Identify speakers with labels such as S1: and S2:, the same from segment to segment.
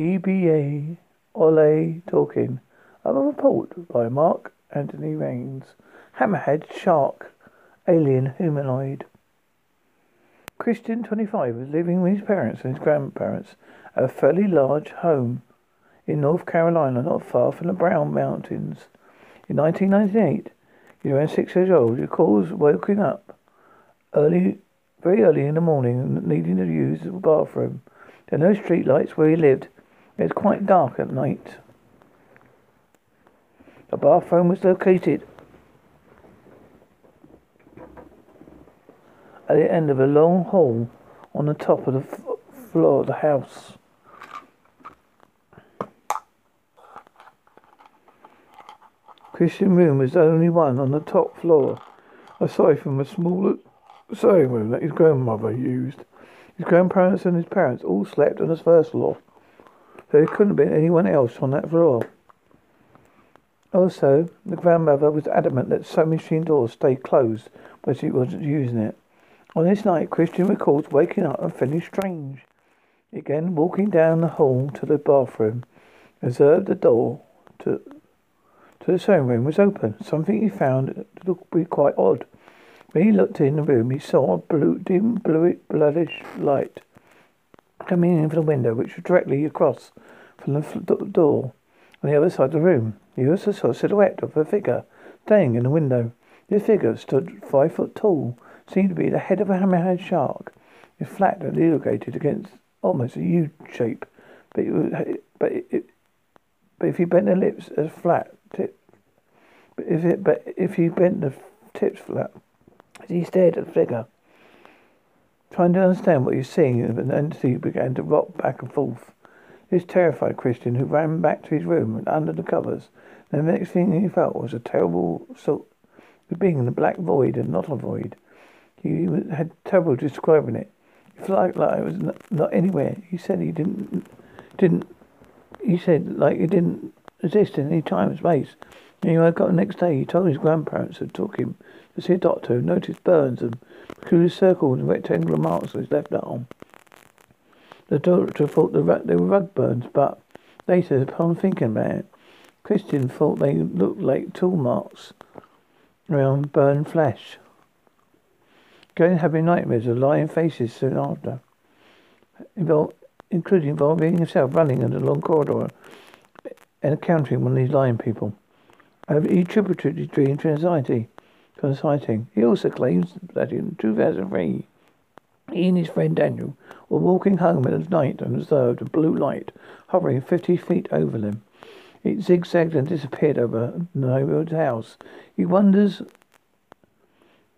S1: EBA Ole talking. A report by Mark Anthony Rains. Hammerhead shark, alien humanoid. Christian, 25, was living with his parents and his grandparents at a fairly large home in North Carolina, not far from the Brown Mountains. In 1998, he was around six years old. He recalls waking up early, very early in the morning and needing to use the bathroom. There are no street lights where he lived. It was quite dark at night. The bathroom was located at the end of a long hall on the top of the f- floor of the house. Christian room was the only one on the top floor, aside from a smaller sewing room that his grandmother used. His grandparents and his parents all slept on the first floor, there couldn't have been anyone else on that floor. Also, the grandmother was adamant that sewing machine doors stayed closed when she wasn't using it. On this night, Christian recalls waking up and feeling strange. Again, walking down the hall to the bathroom, observed the door to to the sewing room was open. Something he found looked be quite odd. When he looked in the room, he saw a blue, dim, bluish, bloodish light coming in from the window, which was directly across from the door on the other side of the room. He also saw a silhouette of a figure standing in the window. This figure stood five foot tall, seemed to be the head of a hammerhead shark. It flat and elongated against almost a U shape, but it was, but it, but if he bent the lips as flat tip, but if it but if he bent the tips flat, as he stared at the figure, trying to understand what he was seeing, an entity began to rock back and forth. This terrified Christian, who ran back to his room and under the covers. The next thing he felt was a terrible sort of being in a black void and not a void. He had trouble describing it. It felt like, like it was not, anywhere. He said he didn't didn't. He said like it didn't exist in any time and space. He woke the next day. He told his grandparents who took him to see a doctor who noticed burns and peculiar circles and rectangular marks on his left arm. The doctor thought the they were rug burns, but later, upon thinking about it, Christian thought they looked like tool marks around burned flesh. Going having nightmares of lying faces soon after, including involving himself running in a long corridor and encountering one of these lying people. He attributed his dream to anxiety sighting. He also claims that in 2003, he and his friend Daniel were walking home at night and observed a blue light hovering 50 feet over them. It zigzagged and disappeared over neighborhood's house. He wonders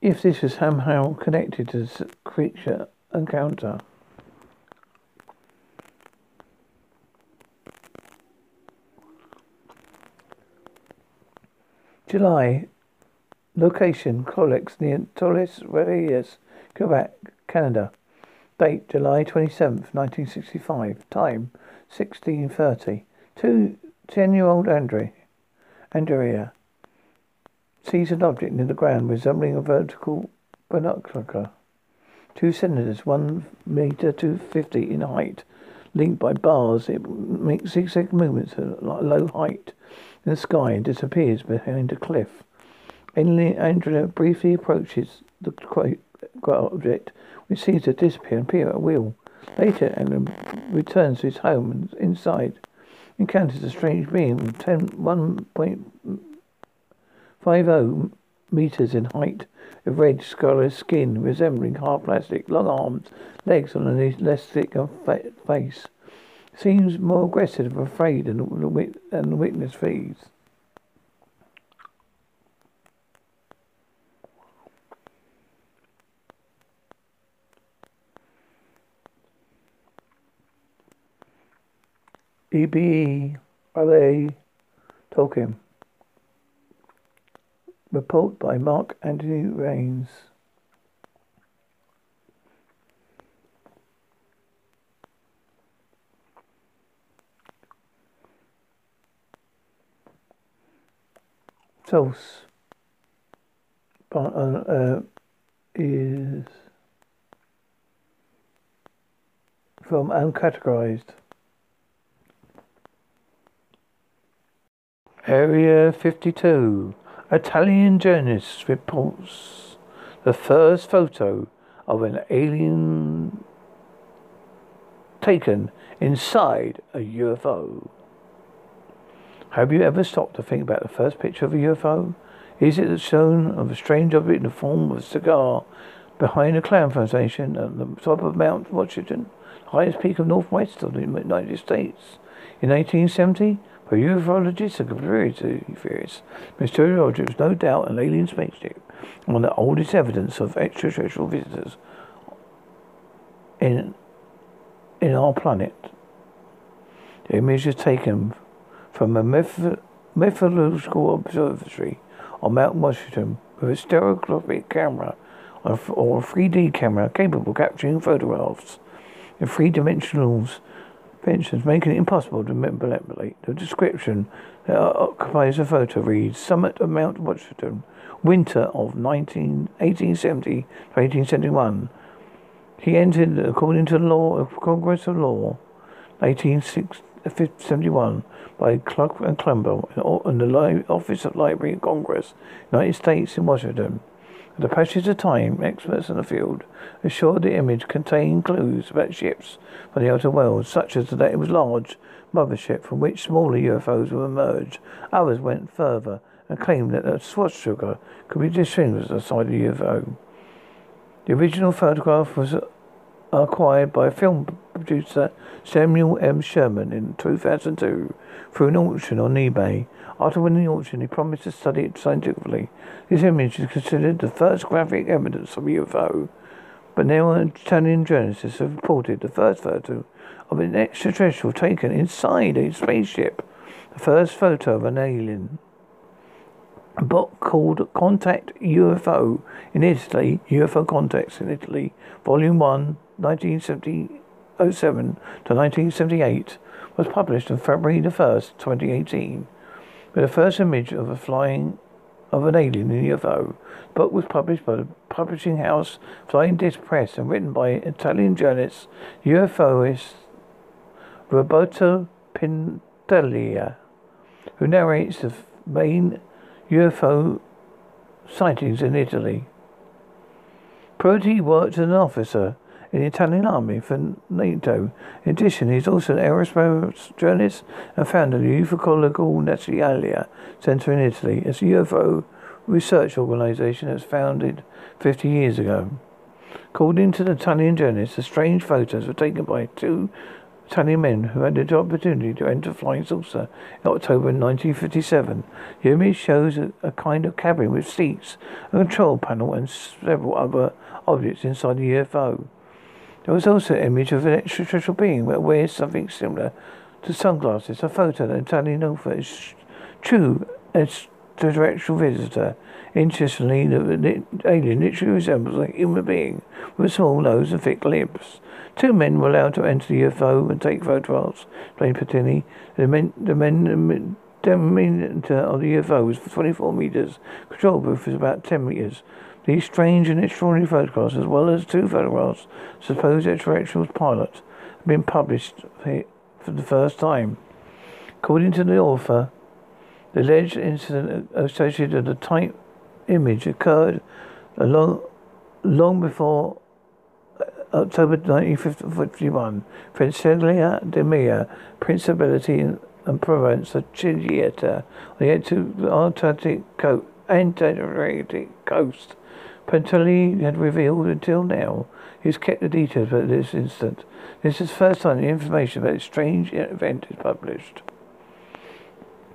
S1: if this was somehow connected to this creature encounter. July. Location, Colex, near Torres Vedras, Quebec, Canada. Date, July 27th, 1965. Time, 1630. Two, 10-year-old Andre, Andrea sees an object near the ground resembling a vertical binocular. Two cylinders, one meter to fifty in height, linked by bars. It makes zigzag movements at low height in the sky and disappears behind a cliff. Only Andrea briefly approaches the quote object, which seems to disappear and appear at will. Later, Andrea returns to his home and inside encounters a strange being with 10, 1.50 meters in height, with red scarlet skin resembling hard plastic, long arms, legs on a less thick of fa- face. Seems more aggressive and afraid than the, than the witness feeds. Are they Tolkien? Report by Mark Anthony Rains. Source uh, is from uncategorized. Area 52. Italian journalist reports the first photo of an alien taken inside a UFO. Have you ever stopped to think about the first picture of a UFO? Is it the shown of a strange object in the form of a cigar behind a cloud formation at the top of Mount Washington, highest peak of northwest of the United States? In 1870, for ufologists are conspiracy theorists, mysterious objects, no doubt an alien spaceship, one of the oldest evidence of extraterrestrial visitors in in our planet. The image is taken from a myth- mythological observatory on Mount Washington with a stereoscopic camera or a 3D camera capable of capturing photographs in three dimensionals dimensions, making it impossible to manipulate. The description that occupies the photo reads Summit of Mount Washington, winter of 19, 1870 to 1871. He entered, according to the law of Congress of Law, 1871, by Clark and Clemble in the Office of Library of Congress, United States in Washington. The passage of time, experts in the field assured the image contained clues about ships from the outer world, such as that it was large mothership from which smaller UFOs would emerge. Others went further and claimed that a swastika could be distinguished as a side of the UFO. The original photograph was acquired by film producer Samuel M. Sherman in 2002 through an auction on eBay. After winning the auction, he promised to study it scientifically. This image is considered the first graphic evidence of UFO, but now Italian journalists have reported the first photo of an extraterrestrial taken inside a spaceship. The first photo of an alien. A book called Contact UFO in Italy, UFO Contacts in Italy, Volume 1, 1907 to 1978, was published on February the 1st, 2018, with the first image of a flying of an alien in UFO. The book was published by the publishing house Flying Disc Press and written by Italian journalist UFOist Roberto Pintiglia, who narrates the main UFO sightings in Italy. Prodi worked as an officer in the Italian army for NATO. In addition, he is also an aerospace journalist and founder of the Ufological Nazionale Center in Italy. It's a UFO research organization that was founded 50 years ago. According to the Italian journalist, the strange photos were taken by two Italian men who had the opportunity to enter flying saucer in October 1957. The image shows a, a, kind of cabin with seats, a control panel, and several other objects inside the UFO. There was also an image of an extraterrestrial being that wears something similar to sunglasses. A photo that Italian author is true extraterrestrial visitor. Interestingly, the alien literally resembles a human being with a small nose and thick lips. Two men were allowed to enter the UFO and take photographs, explained Patini. The men, the men, The diameter of the UFO was 24 meters. Control booth was about 10 meters. These strange and extraordinary photographs, as well as two photographs supposed extraterrestrial pilot, have been published for the first time. According to the author, the alleged incident associated with the type image occurred long, long before uh, October 1951, Franciglia de Mia, Principality and Province of Chigieta, on the Adriatic coast, Adriatic coast. Penteli had revealed until now he's kept the details of this incident. This is the first time the information about this strange event is published.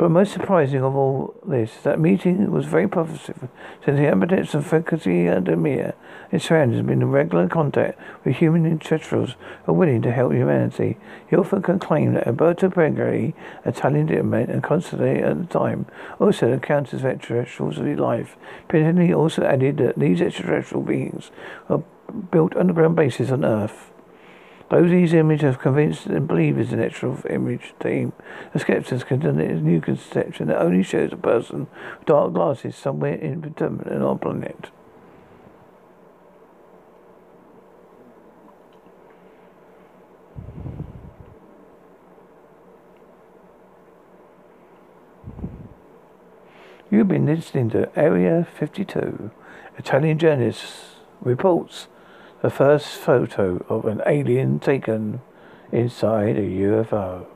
S1: But most surprising of all this, that meeting was very positive, since the inhabitants of Franciglia de Mia and surroundings have been in regular contact with human intellectuals who are willing to help humanity. He often can claim that Alberto Bregari, Italian diplomat and consulate at the time, also encounters extraterrestrials of his life. Pinelli also added that these extraterrestrial beings are built underground bases on Earth. Those images have convinced and believers in extra image team, the skeptics condemn it a new conception that only shows a person with dark glasses somewhere in on our planet. You've been listening to Area 52. Italian journalist reports the first photo of an alien taken inside a UFO.